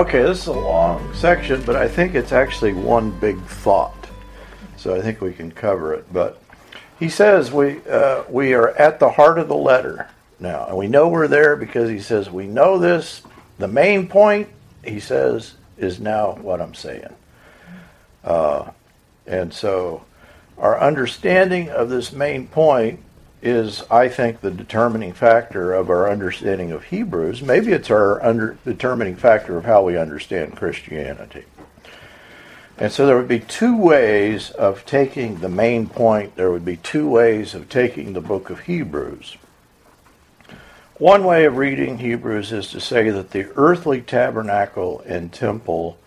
Okay, this is a long section, but I think it's actually one big thought. So I think we can cover it. But he says we uh, we are at the heart of the letter now, and we know we're there because he says we know this. The main point, he says, is now what I'm saying. Uh, and so our understanding of this main point is, I think, the determining factor of our understanding of Hebrews. Maybe it's our under, determining factor of how we understand Christianity. And so there would be two ways of taking the main point. There would be two ways of taking the book of Hebrews. One way of reading Hebrews is to say that the earthly tabernacle and temple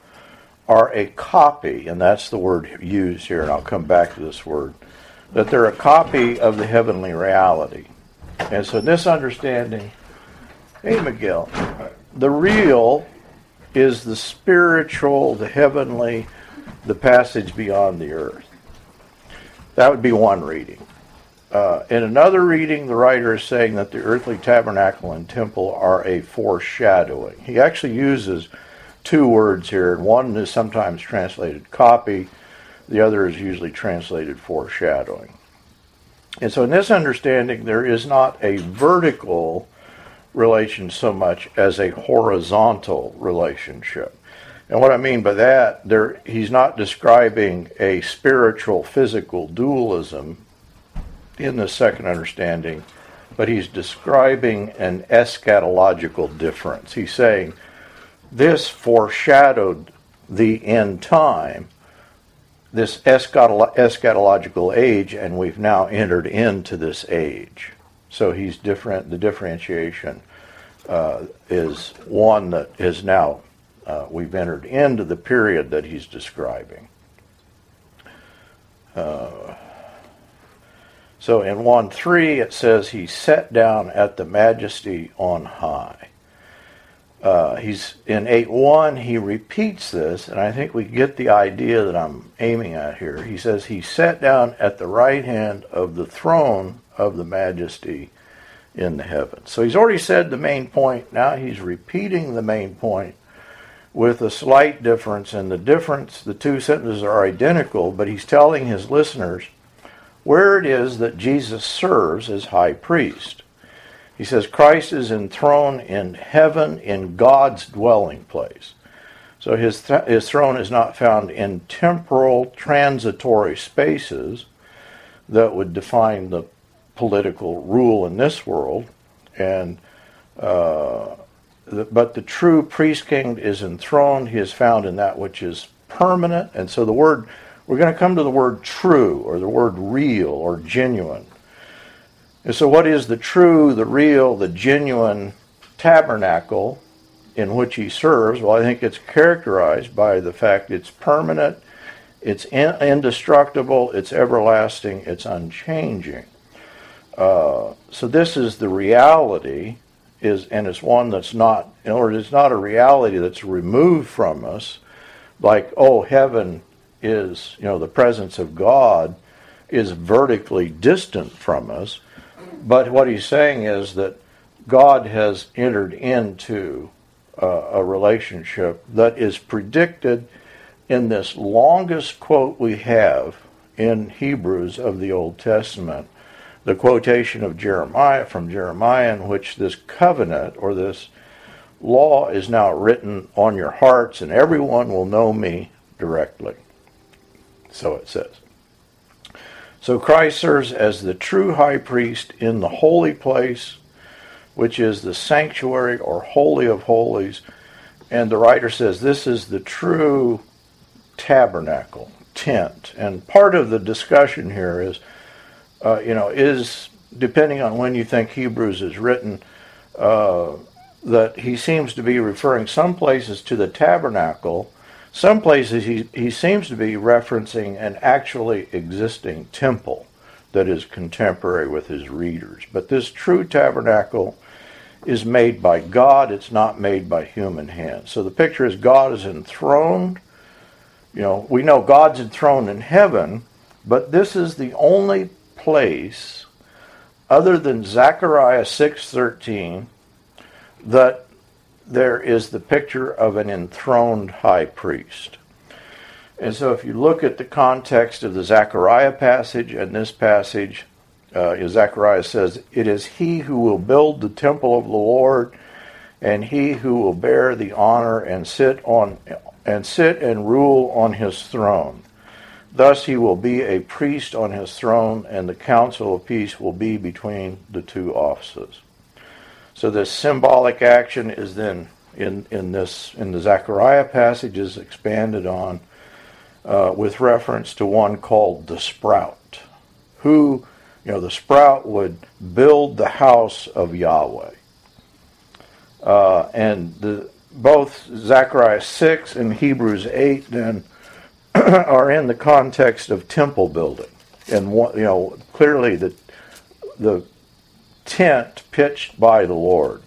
are a copy, and that's the word used here, and I'll come back to this word, that they're a copy of the heavenly reality. And so, this understanding, hey, Miguel, the real is the spiritual, the heavenly, the passage beyond the earth. That would be one reading. Uh, in another reading, the writer is saying that the earthly tabernacle and temple are a foreshadowing. He actually uses two words here, and one is sometimes translated copy, the other is usually translated foreshadowing. And so, in this understanding, there is not a vertical relation so much as a horizontal relationship. And what I mean by that, there, he's not describing a spiritual physical dualism in the second understanding, but he's describing an eschatological difference. He's saying this foreshadowed the end time, this eschatological age, and we've now entered into this age. So he's different. The differentiation uh, is one that is now uh, we've entered into the period that he's describing. Uh, so in 1 3, it says, He sat down at the majesty on high. Uh, he's in 8.1, he repeats this, and I think we get the idea that I'm aiming at here. He says, He sat down at the right hand of the throne of the majesty in the heavens. So he's already said the main point. Now he's repeating the main point with a slight difference. And the difference, the two sentences are identical, but he's telling his listeners where it is that Jesus serves as high priest. He says Christ is enthroned in heaven in God's dwelling place. So his, th- his throne is not found in temporal, transitory spaces that would define the political rule in this world. And uh, the, but the true priest king is enthroned. He is found in that which is permanent. And so the word we're going to come to the word true or the word real or genuine. And so, what is the true, the real, the genuine tabernacle in which he serves? Well, I think it's characterized by the fact it's permanent, it's indestructible, it's everlasting, it's unchanging. Uh, so, this is the reality, is, and it's one that's not, in order, it's not a reality that's removed from us, like, oh, heaven is, you know, the presence of God is vertically distant from us. But what he's saying is that God has entered into uh, a relationship that is predicted in this longest quote we have in Hebrews of the Old Testament, the quotation of Jeremiah from Jeremiah, in which this covenant or this law is now written on your hearts, and everyone will know me directly. So it says. So Christ serves as the true high priest in the holy place, which is the sanctuary or holy of holies. And the writer says this is the true tabernacle, tent. And part of the discussion here is, uh, you know, is depending on when you think Hebrews is written, uh, that he seems to be referring some places to the tabernacle some places he, he seems to be referencing an actually existing temple that is contemporary with his readers. But this true tabernacle is made by God, it's not made by human hands. So the picture is God is enthroned. You know, we know God's enthroned in heaven, but this is the only place other than Zechariah 6:13 that there is the picture of an enthroned high priest. And so if you look at the context of the Zechariah passage and this passage, uh, Zechariah says, It is he who will build the temple of the Lord, and he who will bear the honor and sit on and sit and rule on his throne. Thus he will be a priest on his throne, and the counsel of peace will be between the two offices. So this symbolic action is then in, in this in the Zechariah passage is expanded on uh, with reference to one called the sprout, who you know the sprout would build the house of Yahweh. Uh, and the, both Zechariah 6 and Hebrews 8 then are in the context of temple building. And you know, clearly the the tent pitched by the Lord.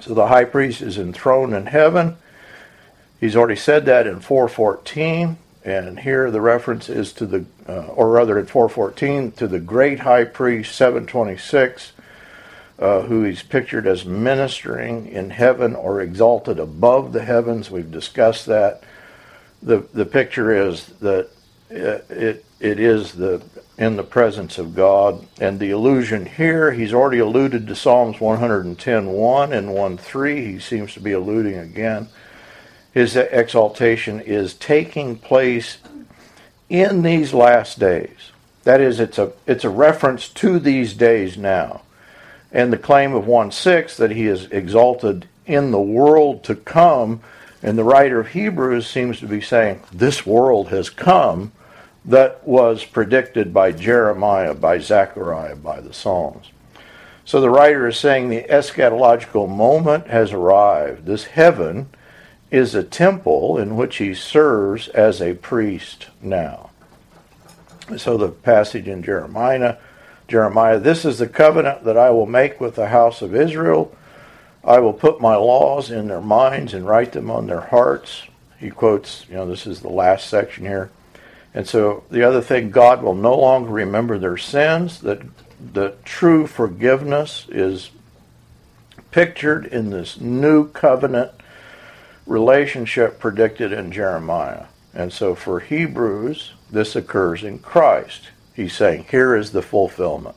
So the high priest is enthroned in heaven. He's already said that in 414, and here the reference is to the, uh, or rather in 414, to the great high priest, 726, uh, who he's pictured as ministering in heaven or exalted above the heavens. We've discussed that. The, the picture is that it, it, it is the in the presence of God. And the allusion here, he's already alluded to Psalms 110.1 and 1.3. He seems to be alluding again. His exaltation is taking place in these last days. That is, it's a, it's a reference to these days now. And the claim of 1.6 that he is exalted in the world to come, and the writer of Hebrews seems to be saying, this world has come that was predicted by Jeremiah, by Zechariah, by the Psalms. So the writer is saying the eschatological moment has arrived. This heaven is a temple in which he serves as a priest now. So the passage in Jeremiah, Jeremiah, this is the covenant that I will make with the house of Israel. I will put my laws in their minds and write them on their hearts. He quotes, you know, this is the last section here. And so the other thing, God will no longer remember their sins, that the true forgiveness is pictured in this new covenant relationship predicted in Jeremiah. And so for Hebrews, this occurs in Christ. He's saying, here is the fulfillment.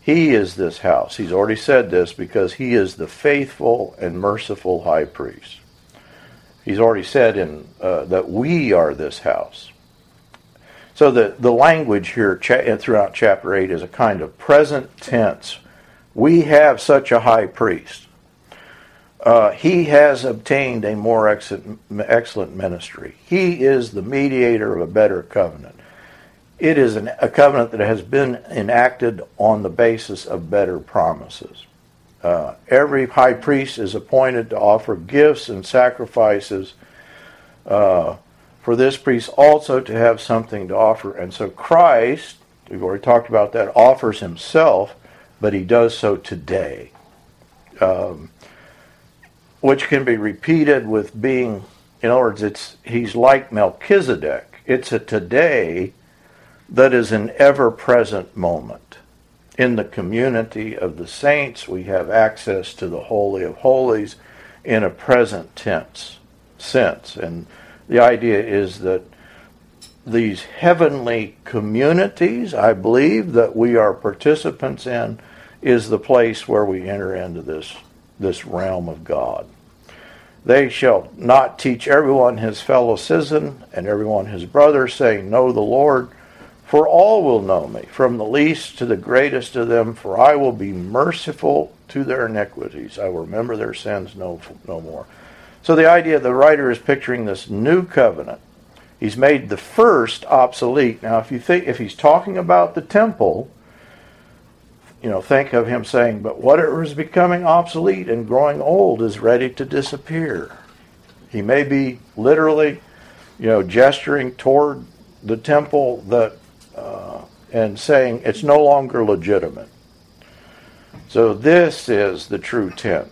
He is this house. He's already said this because he is the faithful and merciful high priest. He's already said in uh, that we are this house. So the, the language here cha- throughout chapter 8 is a kind of present tense. We have such a high priest. Uh, he has obtained a more excellent, excellent ministry. He is the mediator of a better covenant. It is an, a covenant that has been enacted on the basis of better promises. Uh, every high priest is appointed to offer gifts and sacrifices uh, for this priest also to have something to offer. And so Christ, we've already talked about that, offers himself, but he does so today. Um, which can be repeated with being, in other words, it's he's like Melchizedek. It's a today that is an ever present moment. In the community of the saints, we have access to the Holy of Holies in a present tense sense. And the idea is that these heavenly communities, I believe, that we are participants in, is the place where we enter into this, this realm of God. They shall not teach everyone his fellow citizen and everyone his brother, saying, Know the Lord, for all will know me, from the least to the greatest of them, for I will be merciful to their iniquities. I will remember their sins no, no more. So the idea the writer is picturing this new covenant. He's made the first obsolete. Now, if you think if he's talking about the temple, you know, think of him saying, "But whatever is becoming obsolete and growing old is ready to disappear." He may be literally, you know, gesturing toward the temple that uh, and saying it's no longer legitimate. So this is the true tent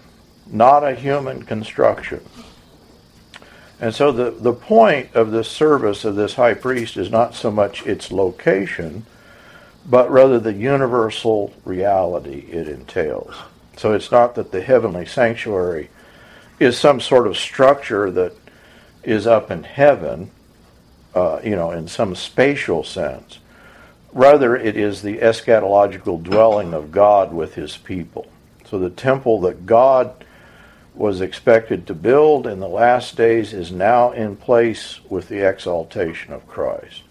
not a human construction. And so the, the point of this service of this high priest is not so much its location, but rather the universal reality it entails. So it's not that the heavenly sanctuary is some sort of structure that is up in heaven, uh, you know, in some spatial sense. Rather, it is the eschatological dwelling of God with his people. So the temple that God was expected to build in the last days is now in place with the exaltation of Christ.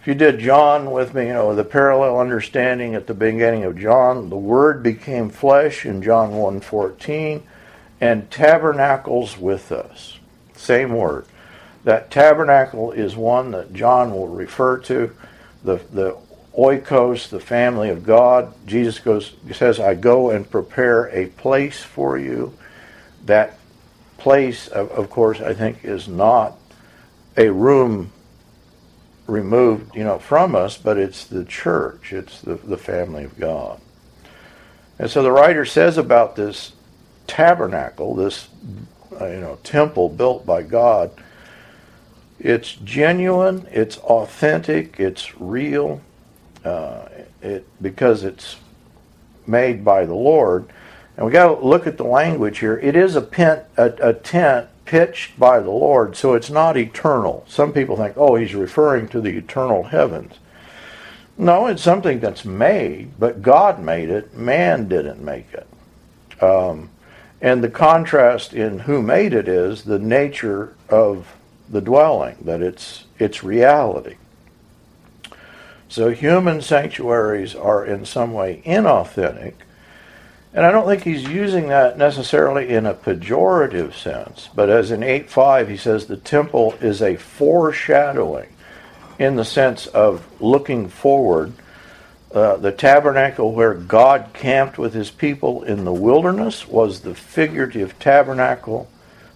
If you did John with me, you know, the parallel understanding at the beginning of John, the word became flesh in John 1:14 and tabernacles with us. Same word. That tabernacle is one that John will refer to. The, the oikos, the family of God. Jesus goes says, I go and prepare a place for you. That place, of, of course, I think is not a room removed, you know, from us, but it's the church. It's the, the family of God. And so the writer says about this tabernacle, this uh, you know temple built by God, it's genuine, it's authentic, it's real, uh, it because it's made by the Lord. And we got to look at the language here. It is a, pent, a, a tent pitched by the Lord, so it's not eternal. Some people think, oh, he's referring to the eternal heavens. No, it's something that's made, but God made it. Man didn't make it. Um, and the contrast in who made it is the nature of the dwelling, that it's, it's reality. So human sanctuaries are in some way inauthentic. And I don't think he's using that necessarily in a pejorative sense, but as in 8.5 he says the temple is a foreshadowing in the sense of looking forward uh, the tabernacle where God camped with his people in the wilderness was the figurative tabernacle.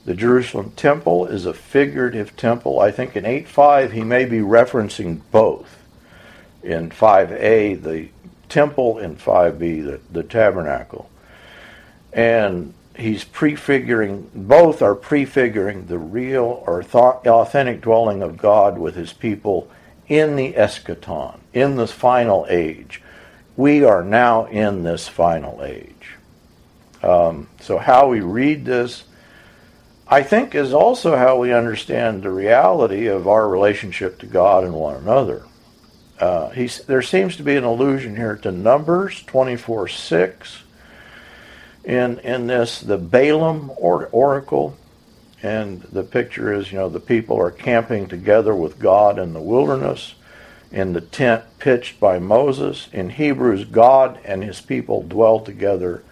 The Jerusalem temple is a figurative temple. I think in 8.5 he may be referencing both. In 5a, the temple, in 5b, the, the tabernacle. And he's prefiguring, both are prefiguring the real or th- authentic dwelling of God with his people in the eschaton, in this final age. We are now in this final age. Um, so, how we read this, I think, is also how we understand the reality of our relationship to God and one another. Uh, there seems to be an allusion here to Numbers 24 6. In, in this, the Balaam or, oracle, and the picture is, you know, the people are camping together with God in the wilderness in the tent pitched by Moses. In Hebrews, God and his people dwell together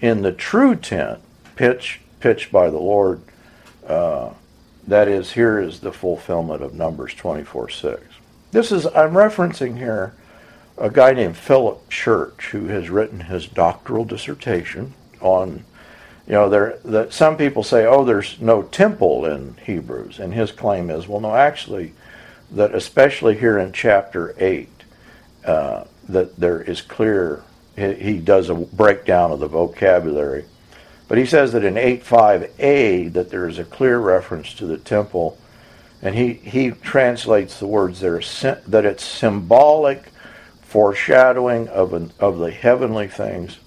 in the true tent pitched, pitched by the Lord. Uh, that is, here is the fulfillment of Numbers 24 6. This is, I'm referencing here a guy named Philip Church who has written his doctoral dissertation on you know, there that some people say, oh, there's no temple in Hebrews, and his claim is, well, no, actually, that especially here in chapter eight, uh, that there is clear. He, he does a breakdown of the vocabulary, but he says that in eight five a that there is a clear reference to the temple, and he he translates the words there that it's symbolic foreshadowing of an, of the heavenly things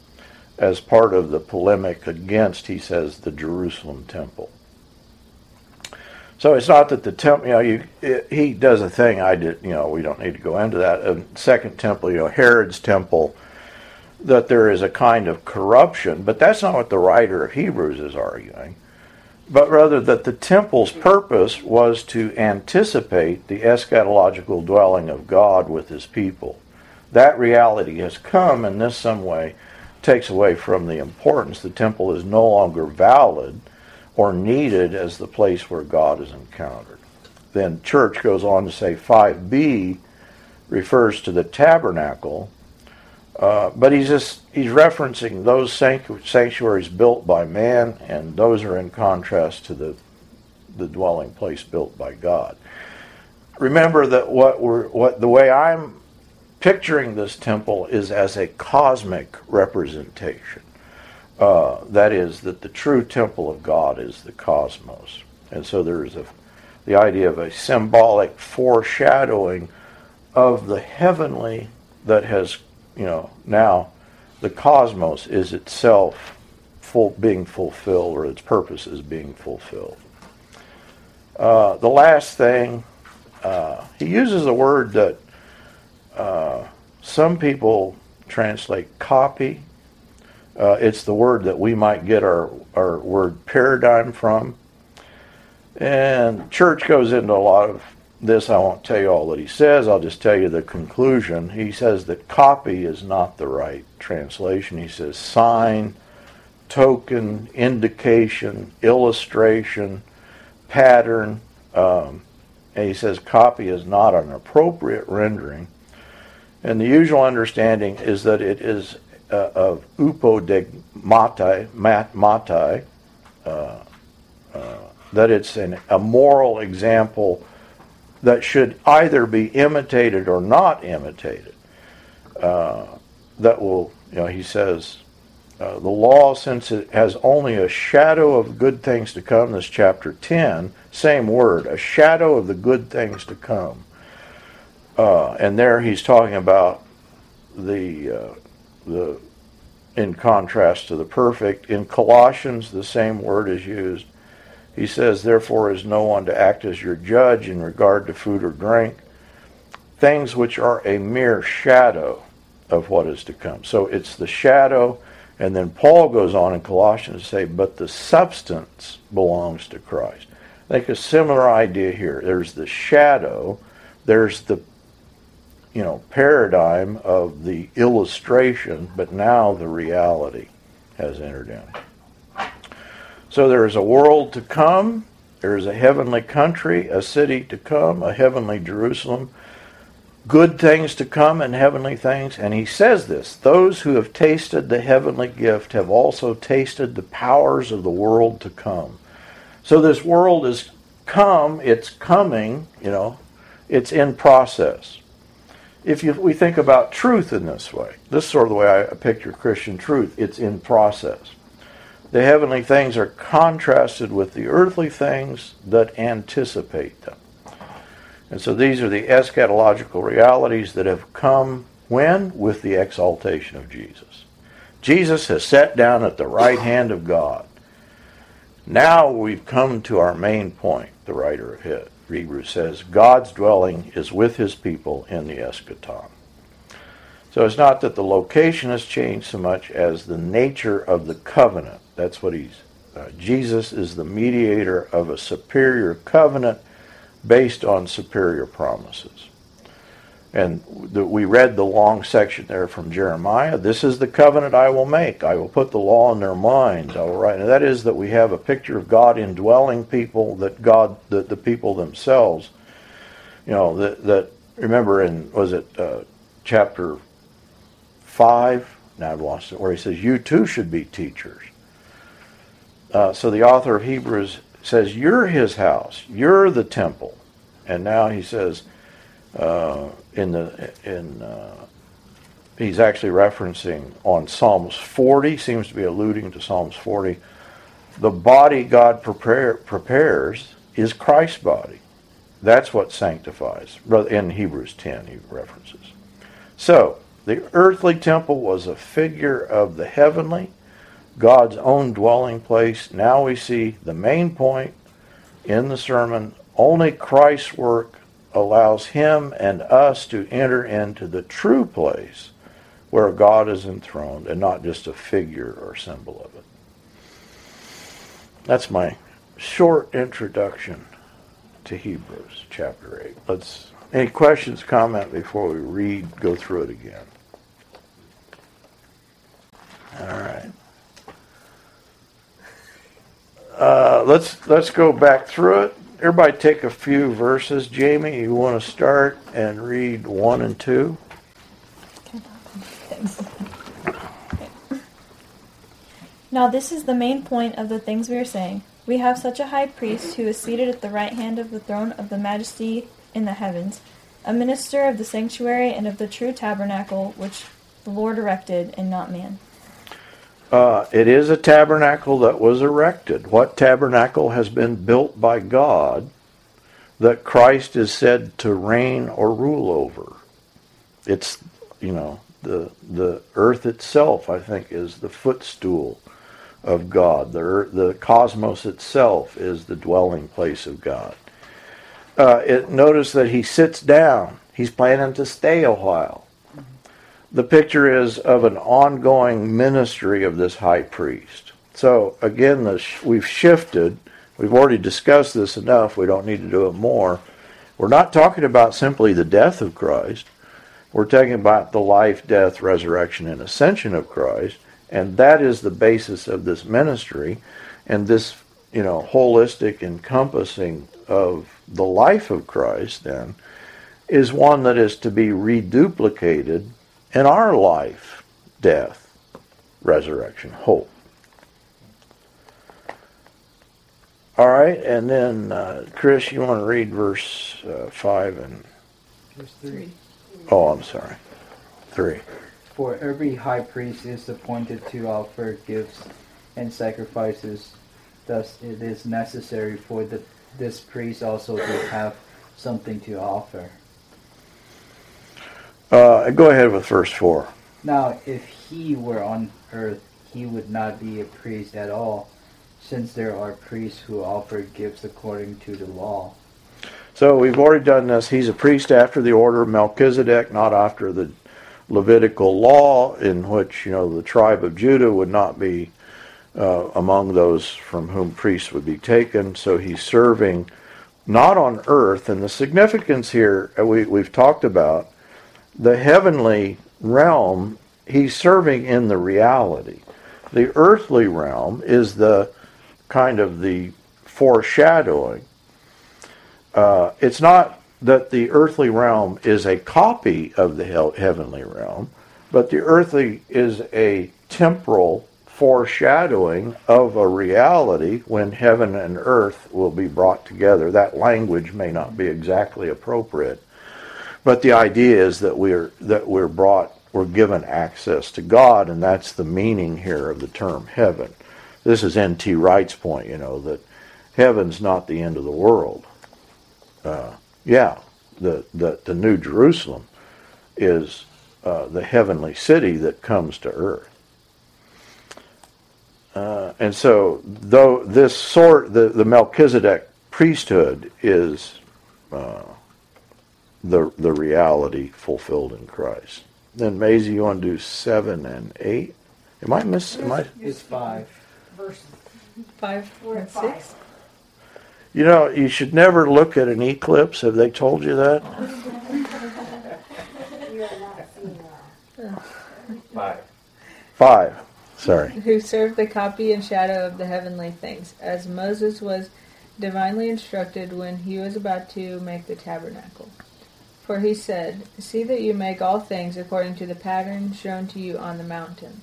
as part of the polemic against, he says, the Jerusalem temple. So it's not that the temple, you know, you, it, he does a thing I did, you know, we don't need to go into that. A second temple, you know, Herod's temple, that there is a kind of corruption, but that's not what the writer of Hebrews is arguing, but rather that the temple's purpose was to anticipate the eschatological dwelling of God with his people. That reality has come, and this some way takes away from the importance. The temple is no longer valid or needed as the place where God is encountered. Then Church goes on to say 5b refers to the tabernacle, uh, but he's just he's referencing those sanctuaries built by man, and those are in contrast to the the dwelling place built by God. Remember that what we're what the way I'm picturing this temple is as a cosmic representation. Uh, that is, that the true temple of God is the cosmos. And so there is a, the idea of a symbolic foreshadowing of the heavenly that has, you know, now the cosmos is itself full, being fulfilled or its purpose is being fulfilled. Uh, the last thing, uh, he uses a word that some people translate copy. Uh, it's the word that we might get our, our word paradigm from. And Church goes into a lot of this. I won't tell you all that he says. I'll just tell you the conclusion. He says that copy is not the right translation. He says sign, token, indication, illustration, pattern. Um, and he says copy is not an appropriate rendering. And the usual understanding is that it is uh, of upodegmatai, mat, matai, uh, uh, that it's an, a moral example that should either be imitated or not imitated. Uh, that will, you know, he says, uh, the law, since it has only a shadow of good things to come, this chapter 10, same word, a shadow of the good things to come. Uh, and there he's talking about the, uh, the, in contrast to the perfect. In Colossians, the same word is used. He says, Therefore is no one to act as your judge in regard to food or drink, things which are a mere shadow of what is to come. So it's the shadow, and then Paul goes on in Colossians to say, But the substance belongs to Christ. I think a similar idea here. There's the shadow, there's the you know paradigm of the illustration, but now the reality has entered in. So there is a world to come, there is a heavenly country, a city to come, a heavenly Jerusalem, good things to come and heavenly things. And he says this those who have tasted the heavenly gift have also tasted the powers of the world to come. So this world is come, it's coming, you know, it's in process. If you, we think about truth in this way, this is sort of the way I picture Christian truth, it's in process. The heavenly things are contrasted with the earthly things that anticipate them. And so these are the eschatological realities that have come when? With the exaltation of Jesus. Jesus has sat down at the right hand of God. Now we've come to our main point, the writer of Hebrews says, God's dwelling is with his people in the eschaton. So it's not that the location has changed so much as the nature of the covenant. That's what he's. Uh, Jesus is the mediator of a superior covenant based on superior promises. And we read the long section there from Jeremiah. This is the covenant I will make. I will put the law in their minds. Will write. And that is that we have a picture of God indwelling people, that God, that the people themselves, you know, that, that remember in, was it uh, chapter 5, now I've lost it, where he says, You too should be teachers. Uh, so the author of Hebrews says, You're his house, you're the temple. And now he says, uh, in the, in, uh, he's actually referencing on Psalms 40, seems to be alluding to Psalms 40. The body God prepare, prepares is Christ's body. That's what sanctifies. In Hebrews 10, he references. So, the earthly temple was a figure of the heavenly, God's own dwelling place. Now we see the main point in the sermon. Only Christ's work allows him and us to enter into the true place where God is enthroned and not just a figure or symbol of it. That's my short introduction to Hebrews chapter 8. Let's any questions, comment before we read, go through it again. All right. Uh, let's let's go back through it. Everybody take a few verses. Jamie, you want to start and read one and two? Now, this is the main point of the things we are saying. We have such a high priest who is seated at the right hand of the throne of the majesty in the heavens, a minister of the sanctuary and of the true tabernacle which the Lord erected and not man. Uh, it is a tabernacle that was erected. What tabernacle has been built by God that Christ is said to reign or rule over? It's, you know, the, the earth itself, I think, is the footstool of God. The, the cosmos itself is the dwelling place of God. Uh, it, notice that he sits down. He's planning to stay a while. The picture is of an ongoing ministry of this high priest. So again, the, we've shifted. We've already discussed this enough. We don't need to do it more. We're not talking about simply the death of Christ. We're talking about the life, death, resurrection, and ascension of Christ. And that is the basis of this ministry. And this, you know, holistic encompassing of the life of Christ, then, is one that is to be reduplicated in our life, death, resurrection, hope. All right, and then uh, Chris, you want to read verse uh, five and verse three. Oh, I'm sorry, three. For every high priest is appointed to offer gifts and sacrifices. Thus, it is necessary for the, this priest also to have something to offer. Uh, go ahead with verse 4. Now, if he were on earth, he would not be a priest at all, since there are priests who offer gifts according to the law. So we've already done this. He's a priest after the order of Melchizedek, not after the Levitical law, in which you know the tribe of Judah would not be uh, among those from whom priests would be taken. So he's serving not on earth, and the significance here uh, we, we've talked about the heavenly realm. He's serving in the reality. The earthly realm is the kind of the foreshadowing. Uh, it's not that the earthly realm is a copy of the heavenly realm, but the earthly is a temporal foreshadowing of a reality when heaven and earth will be brought together. That language may not be exactly appropriate, but the idea is that we're that we're brought we're given access to God, and that's the meaning here of the term heaven. This is N.T. Wright's point, you know, that heaven's not the end of the world. Uh, yeah, the, the, the New Jerusalem is uh, the heavenly city that comes to earth. Uh, and so, though this sort, the, the Melchizedek priesthood is uh, the the reality fulfilled in Christ. Then Maisie, you want to do seven and eight? Am I miss? Am I? It's five. Verse five, four, and six. You know, you should never look at an eclipse. Have they told you that? Five. Five. Sorry. Who served the copy and shadow of the heavenly things, as Moses was divinely instructed when he was about to make the tabernacle. For he said, See that you make all things according to the pattern shown to you on the mountain.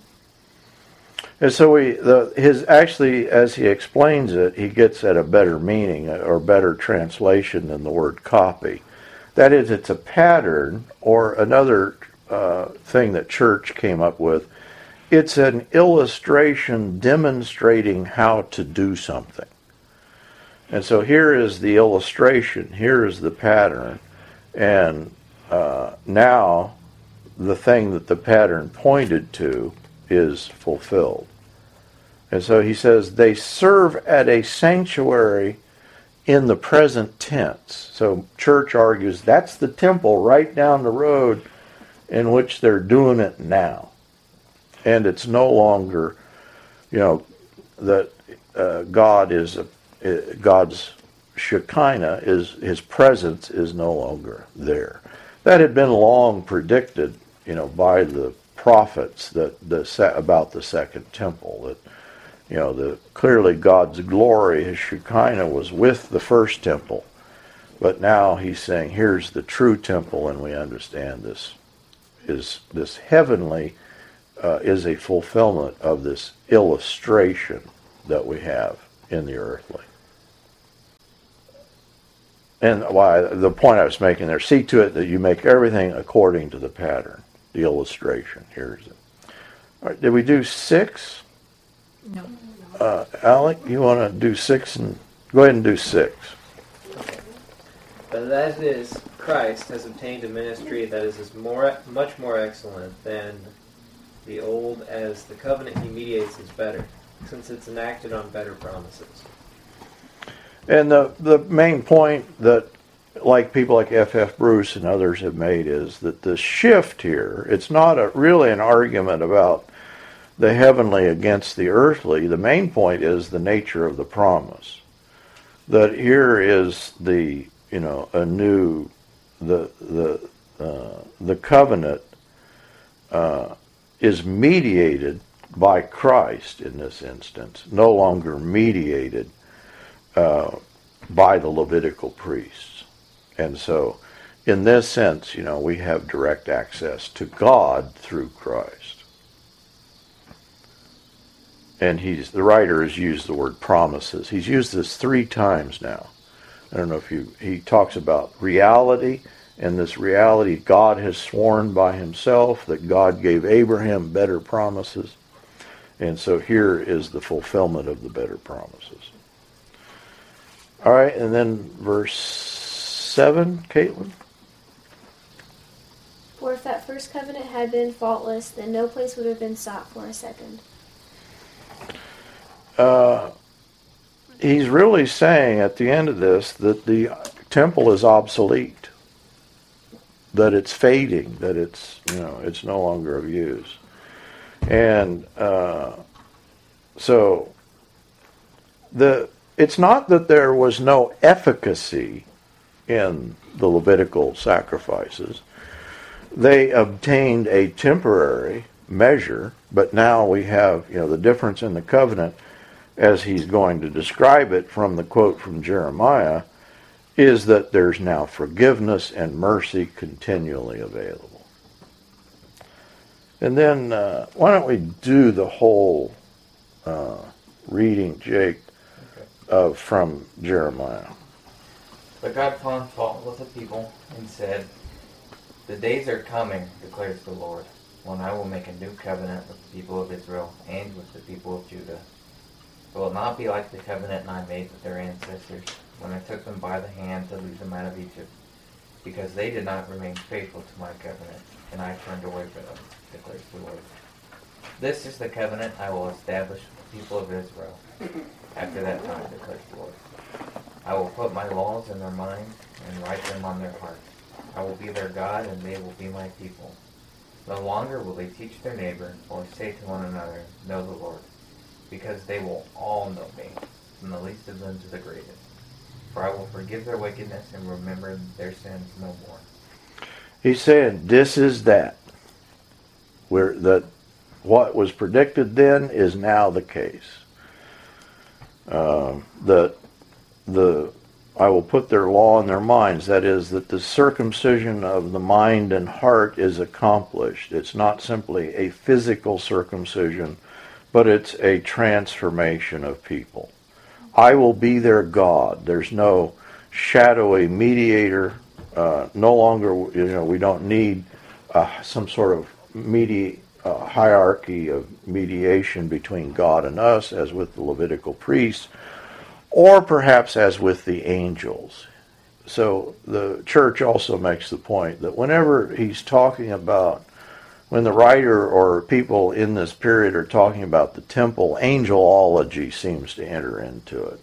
And so we, the, his actually, as he explains it, he gets at a better meaning or better translation than the word copy. That is, it's a pattern or another uh, thing that Church came up with. It's an illustration demonstrating how to do something. And so here is the illustration. Here is the pattern, and uh, now the thing that the pattern pointed to is fulfilled. And so he says they serve at a sanctuary in the present tense. So Church argues that's the temple right down the road in which they're doing it now. And it's no longer, you know, that uh, God is a, uh, God's Shekinah is his presence is no longer there. That had been long predicted, you know, by the prophets that the about the second temple that you know the clearly God's glory his Shekinah was with the first temple but now he's saying here's the true temple and we understand this is this heavenly uh, is a fulfillment of this illustration that we have in the earthly and why the point I was making there see to it that you make everything according to the pattern the illustration. Here's it. All right, did we do six? No. Uh, Alec, you want to do six and go ahead and do six. But as it is, Christ has obtained a ministry that is more, much more excellent than the old, as the covenant he mediates is better. since it's enacted on better promises. And the the main point that like people like F. F. Bruce and others have made is that the shift here, it's not a, really an argument about the heavenly against the earthly. The main point is the nature of the promise. That here is the, you know, a new, the, the, uh, the covenant uh, is mediated by Christ in this instance, no longer mediated uh, by the Levitical priests. And so, in this sense, you know, we have direct access to God through Christ. And he's the writer has used the word promises. He's used this three times now. I don't know if you he talks about reality and this reality God has sworn by himself that God gave Abraham better promises. And so here is the fulfillment of the better promises. All right, and then verse 7, Caitlin? For if that first covenant had been faultless, then no place would have been sought for a second. Uh, he's really saying at the end of this that the temple is obsolete, that it's fading, that it's you know it's no longer of use, and uh, so the it's not that there was no efficacy in the Levitical sacrifices. They obtained a temporary measure, but now we have, you know, the difference in the covenant as he's going to describe it from the quote from Jeremiah is that there's now forgiveness and mercy continually available. And then uh, why don't we do the whole uh, reading, Jake, uh, from Jeremiah? But God found fault with the people and said, The days are coming, declares the Lord, when I will make a new covenant with the people of Israel and with the people of Judah. It will not be like the covenant I made with their ancestors when I took them by the hand to lead them out of Egypt, because they did not remain faithful to my covenant, and I turned away from them, declares the Lord. This is the covenant I will establish with the people of Israel after that time, declares the Lord. I will put my laws in their minds and write them on their hearts. I will be their God, and they will be my people. No longer will they teach their neighbor or say to one another, Know the Lord, because they will all know me, from the least of them to the greatest. For I will forgive their wickedness and remember their sins no more. He's saying this is that. Where that what was predicted then is now the case. Uh, that the I will put their law in their minds. That is, that the circumcision of the mind and heart is accomplished. It's not simply a physical circumcision, but it's a transformation of people. I will be their God. There's no shadowy mediator. Uh, no longer, you know, we don't need uh, some sort of medi- uh, hierarchy of mediation between God and us, as with the Levitical priests or perhaps as with the angels. So the church also makes the point that whenever he's talking about, when the writer or people in this period are talking about the temple, angelology seems to enter into it.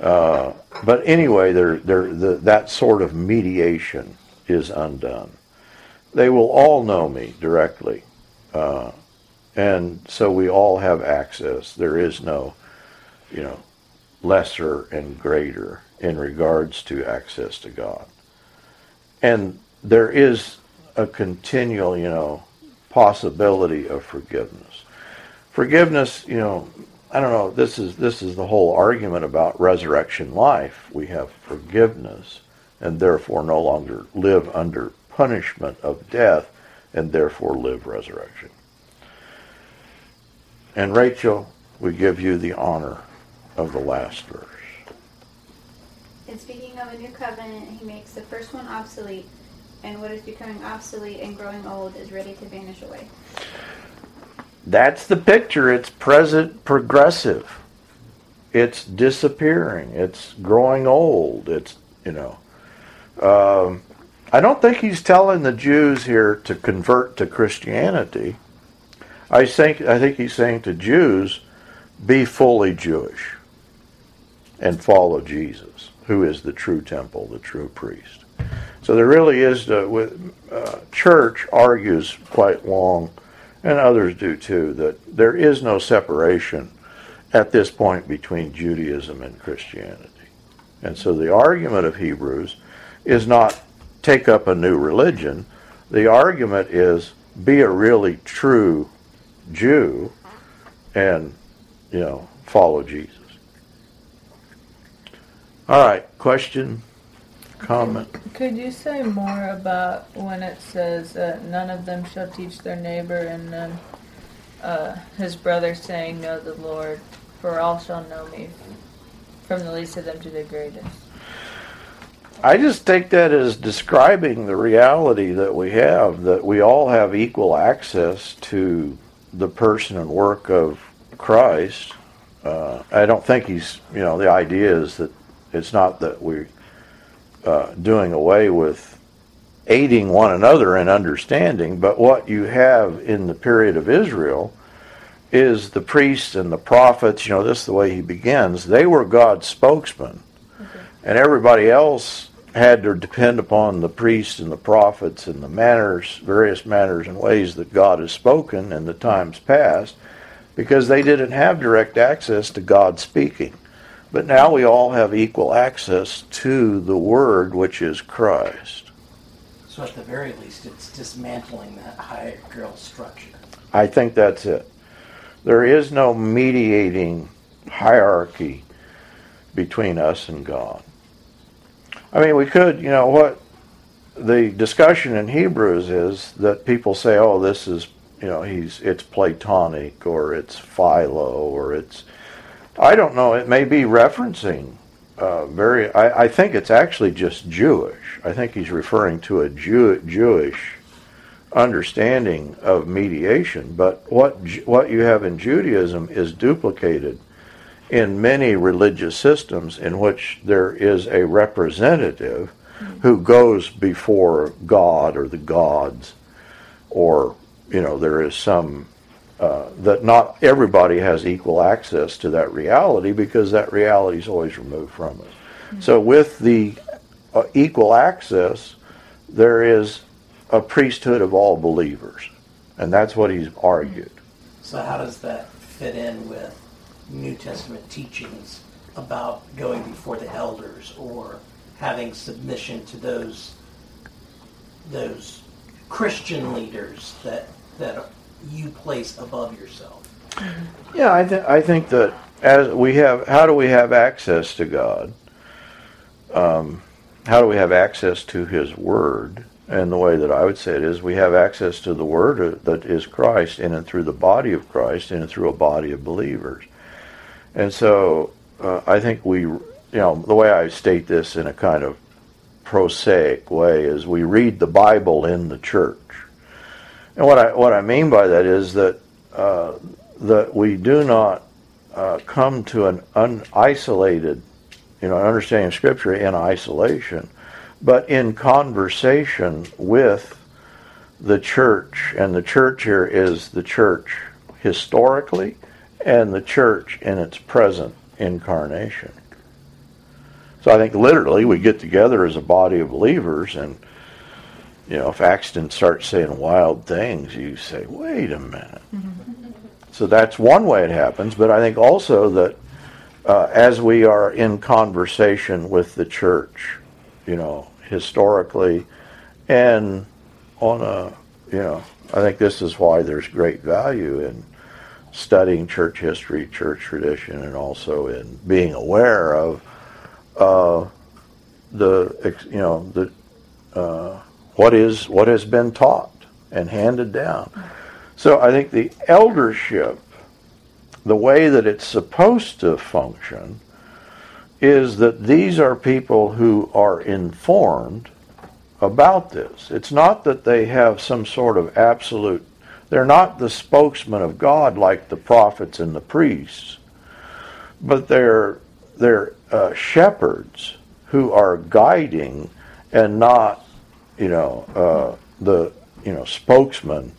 Uh, but anyway, they're, they're, the, that sort of mediation is undone. They will all know me directly. Uh, and so we all have access. There is no, you know, lesser and greater in regards to access to God. And there is a continual, you know, possibility of forgiveness. Forgiveness, you know, I don't know, this is this is the whole argument about resurrection life. We have forgiveness and therefore no longer live under punishment of death and therefore live resurrection. And Rachel, we give you the honor of the last verse. In speaking of a new covenant, he makes the first one obsolete, and what is becoming obsolete and growing old is ready to vanish away. That's the picture. It's present progressive. It's disappearing. It's growing old. It's, you know. Um, I don't think he's telling the Jews here to convert to Christianity. I think, I think he's saying to Jews, be fully Jewish and follow Jesus, who is the true temple, the true priest. So there really is, the, with, uh, Church argues quite long, and others do too, that there is no separation at this point between Judaism and Christianity. And so the argument of Hebrews is not take up a new religion. The argument is be a really true Jew and, you know, follow Jesus. All right, question, comment? Could you say more about when it says that none of them shall teach their neighbor and then uh, his brother saying, Know the Lord, for all shall know me, from the least of them to the greatest? I just take that as describing the reality that we have, that we all have equal access to the person and work of Christ. Uh, I don't think he's, you know, the idea is that it's not that we're uh, doing away with aiding one another in understanding, but what you have in the period of Israel is the priests and the prophets, you know, this is the way he begins, they were God's spokesmen. And everybody else had to depend upon the priests and the prophets and the manners, various manners and ways that God has spoken in the times past, because they didn't have direct access to God speaking. But now we all have equal access to the Word, which is Christ. So at the very least, it's dismantling that hierarchical structure. I think that's it. There is no mediating hierarchy between us and God. I mean, we could, you know, what the discussion in Hebrews is that people say, oh, this is, you know, he's it's Platonic or it's Philo or it's, I don't know, it may be referencing uh, very, I, I think it's actually just Jewish. I think he's referring to a Jew, Jewish understanding of mediation. But what what you have in Judaism is duplicated in many religious systems in which there is a representative who goes before God or the gods, or you know there is some uh, that not everybody has equal access to that reality because that reality is always removed from us. Mm-hmm. So with the uh, equal access, there is a priesthood of all believers, and that's what he's argued. So how does that fit in with New Testament teachings about going before the elders or having submission to those those Christian leaders that that you place above yourself? Yeah, I think I think that as we have, how do we have access to God? Um, how do we have access to His Word? And the way that I would say it is, we have access to the Word that is Christ in and through the body of Christ in and through a body of believers. And so uh, I think we, you know, the way I state this in a kind of prosaic way is we read the Bible in the church. And what I what I mean by that is that uh, that we do not uh, come to an unisolated, you know, understanding of Scripture in isolation, but in conversation with the church. And the church here is the church historically and the church in its present incarnation. So I think literally we get together as a body of believers and you know, if Axton starts saying wild things, you say, wait a minute. Mm-hmm. So that's one way it happens, but I think also that uh, as we are in conversation with the church, you know, historically and on a, you know, I think this is why there's great value in studying church history, church tradition, and also in being aware of uh, the, you know, the, uh, what is what has been taught and handed down. So I think the eldership, the way that it's supposed to function, is that these are people who are informed about this. It's not that they have some sort of absolute, they're not the spokesman of God like the prophets and the priests, but they're, they're uh, shepherds who are guiding and not, you know, uh, the, you know, spokesmen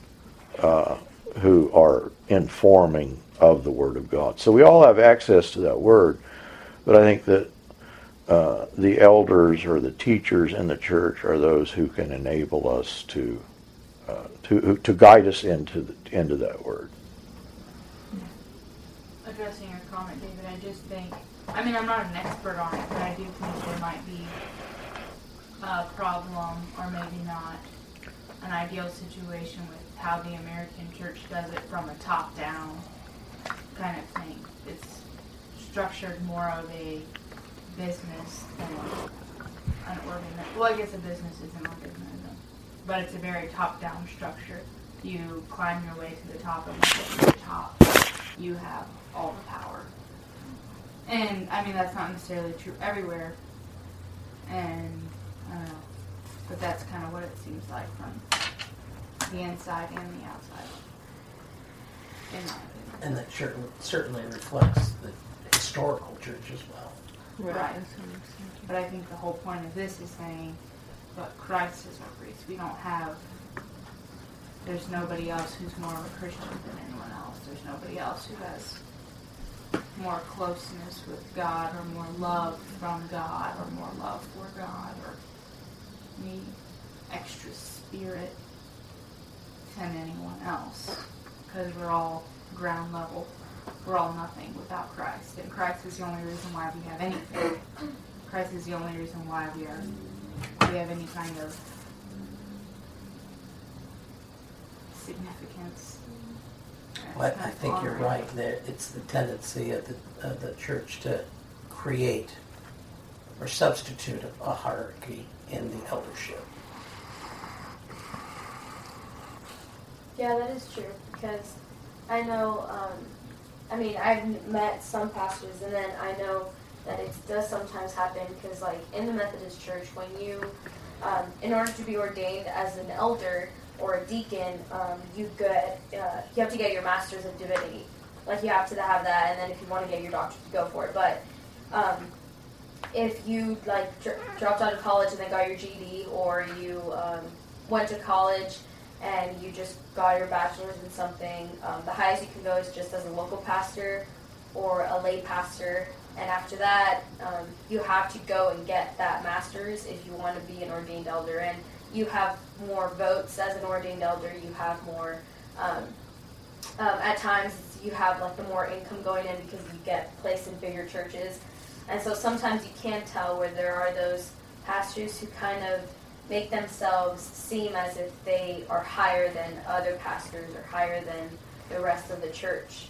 uh, who are informing of the Word of God. So we all have access to that Word, but I think that uh, the elders or the teachers in the church are those who can enable us to uh, to to guide us into the, into that Word. Addressing your comment, David, I just think, I mean, I'm not an expert on it, but I do think there might be a problem, or maybe not, an ideal situation with how the American church does it from a top-down kind of thing. It's structured more of a business than an organization. Well, I guess a business is an organism, but it's a very top-down structure. You climb your way to the top, and once you get to the top, you have all the power. And I mean, that's not necessarily true everywhere. And I don't know, but that's kind of what it seems like from the inside and the outside. In my opinion. And that cer- certainly reflects the historical church as well. Right. That's what I'm saying. But I think the whole point of this is saying, but Christ is our priest. We don't have. There's nobody else who's more of a Christian than anyone else. There's nobody else who has more closeness with God or more love from God or more love for God or any extra spirit than anyone else. Because we're all ground level. We're all nothing without Christ. And Christ is the only reason why we have anything. Christ is the only reason why we are we have any kind of significance. Well, I, I think you're right. There, it's the tendency of the, of the church to create or substitute a hierarchy in the eldership. Yeah, that is true because I know. Um, I mean, I've met some pastors, and then I know that it does sometimes happen because, like in the Methodist Church, when you, um, in order to be ordained as an elder or a deacon, um, you get uh, you have to get your master's of divinity. Like you have to have that, and then if you want to get your doctorate, to go for it. But um, if you like dr- dropped out of college and then got your GED, or you um, went to college and you just got your bachelor's in something, um, the highest you can go is just as a local pastor or a lay pastor. And after that, um, you have to go and get that master's if you want to be an ordained elder. And you have more votes as an ordained elder. You have more. Um, um, at times, you have like the more income going in because you get placed in bigger churches. And so sometimes you can tell where there are those pastors who kind of make themselves seem as if they are higher than other pastors or higher than the rest of the church.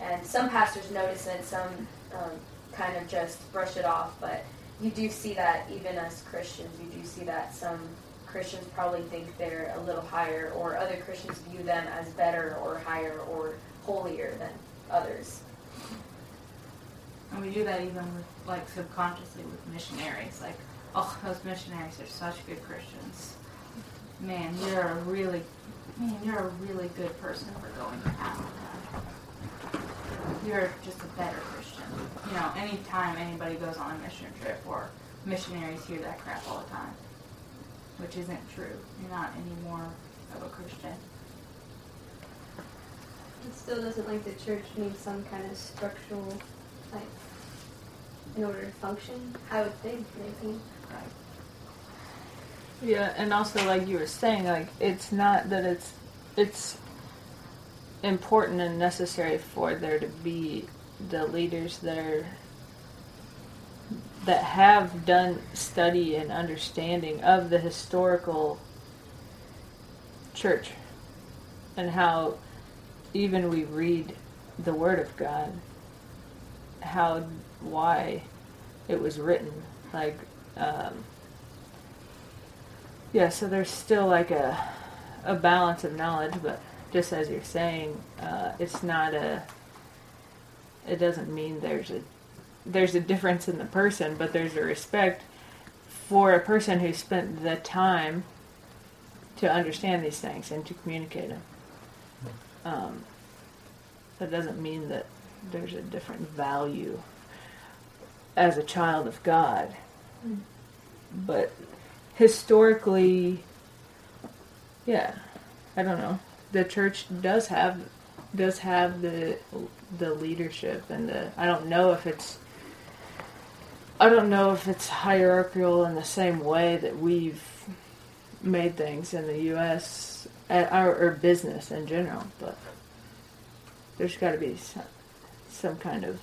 And some pastors notice it, some um, kind of just brush it off, but you do see that even as Christians, you do see that some Christians probably think they're a little higher, or other Christians view them as better or higher or holier than others. And we do that even with like subconsciously with missionaries. Like, oh, those missionaries are such good Christians. Man, you're a really, man, you're a really good person for going to Africa. You're just a better Christian. You know, anytime anybody goes on a mission trip or missionaries hear that crap all the time, which isn't true. You're not any more of a Christian. It still doesn't like the church needs some kind of structural, like, in order to function. I would think, maybe. Right. Yeah, and also like you were saying, like it's not that it's it's important and necessary for there to be the leaders that are that have done study and understanding of the historical church and how even we read the word of God how why it was written like um, yeah, so there's still like a a balance of knowledge, but just as you're saying, uh, it's not a. It doesn't mean there's a there's a difference in the person, but there's a respect for a person who spent the time to understand these things and to communicate them. Um, that doesn't mean that there's a different value as a child of God, but historically, yeah, I don't know. The church does have does have the the leadership and the I don't know if it's I don't know if it's hierarchical in the same way that we've made things in the U.S. uh, or, business in general, but there's got to be some, some kind of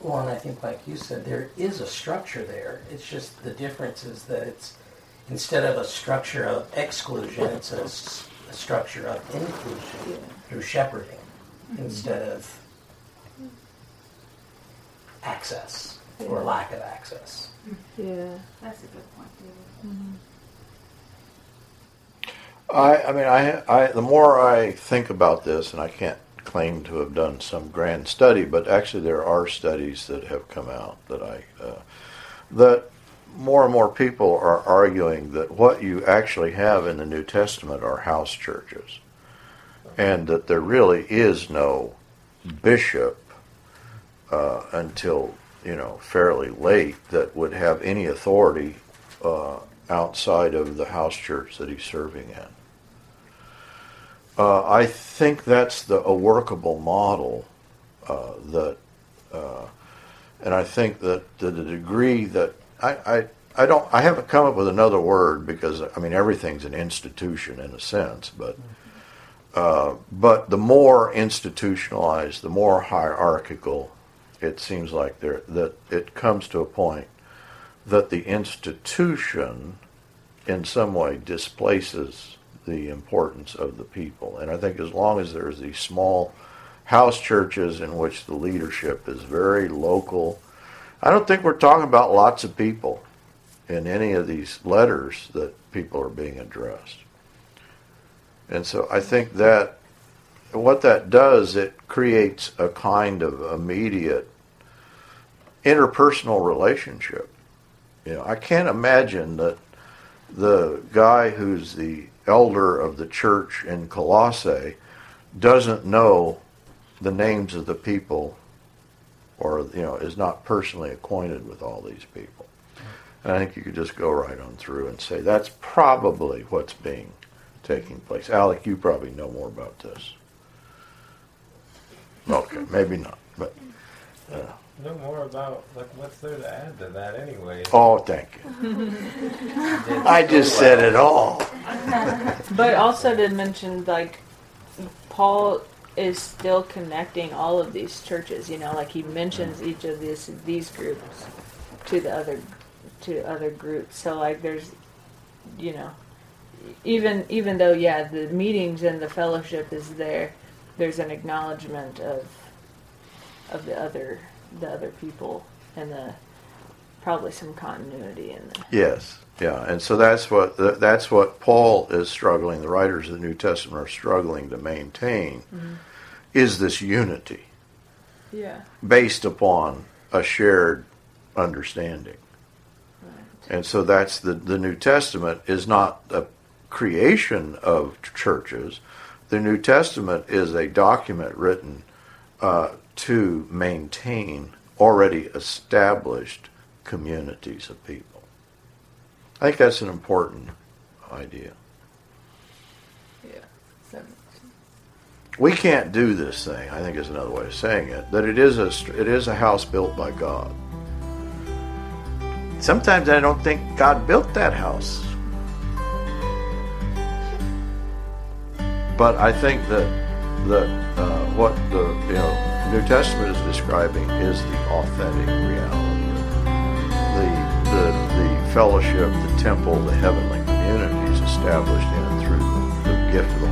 Well, and I think, like you said, there is a structure there. It's just the difference is that it's instead of a structure of exclusion, it's a, a structure of inclusion through shepherding instead of access or lack of access. yeah. That's a good point, David. I, I mean, I, I, the more I think about this, and I can't claim to have done some grand study, but actually there are studies that have come out that I, uh, that more and more people are arguing that what you actually have in the New Testament are house churches, and that there really is no bishop uh, until you know fairly late that would have any authority uh, outside of the house church that he's serving in. Uh, I think that's the a workable model uh, that, uh, and I think that to the degree that I, I I don't I haven't come up with another word because I mean everything's an institution in a sense, but uh, but the more institutionalized, the more hierarchical it seems like there that it comes to a point that the institution in some way displaces the importance of the people. And I think as long as there's these small house churches in which the leadership is very local, I don't think we're talking about lots of people in any of these letters that people are being addressed. And so I think that what that does, it creates a kind of immediate interpersonal relationship. You know, I can't imagine that the guy who's the elder of the church in Colossae doesn't know the names of the people or you know is not personally acquainted with all these people. And I think you could just go right on through and say that's probably what's being taking place. Alec, you probably know more about this. Okay, maybe not, but uh, know more about like what's there to add to that anyway. oh, thank you. I just said it all. But also to mention, like, Paul is still connecting all of these churches. You know, like he mentions each of these these groups to the other to other groups. So like, there's, you know, even even though yeah, the meetings and the fellowship is there, there's an acknowledgement of of the other the other people and the probably some continuity in there. Yes, yeah, and so that's what that's what Paul is struggling. The writers of the New Testament are struggling to maintain mm-hmm. Is this unity yeah based upon a shared understanding. And so that's the the New Testament is not a creation of churches. The New Testament is a document written uh, to maintain already established communities of people. I think that's an important idea. yeah. So, We can't do this thing. I think is another way of saying it. That it is a it is a house built by God. Sometimes I don't think God built that house, but I think that that uh, what the you know New Testament is describing is the authentic reality, the the the fellowship, the temple, the heavenly communities established in and through the, the gift of the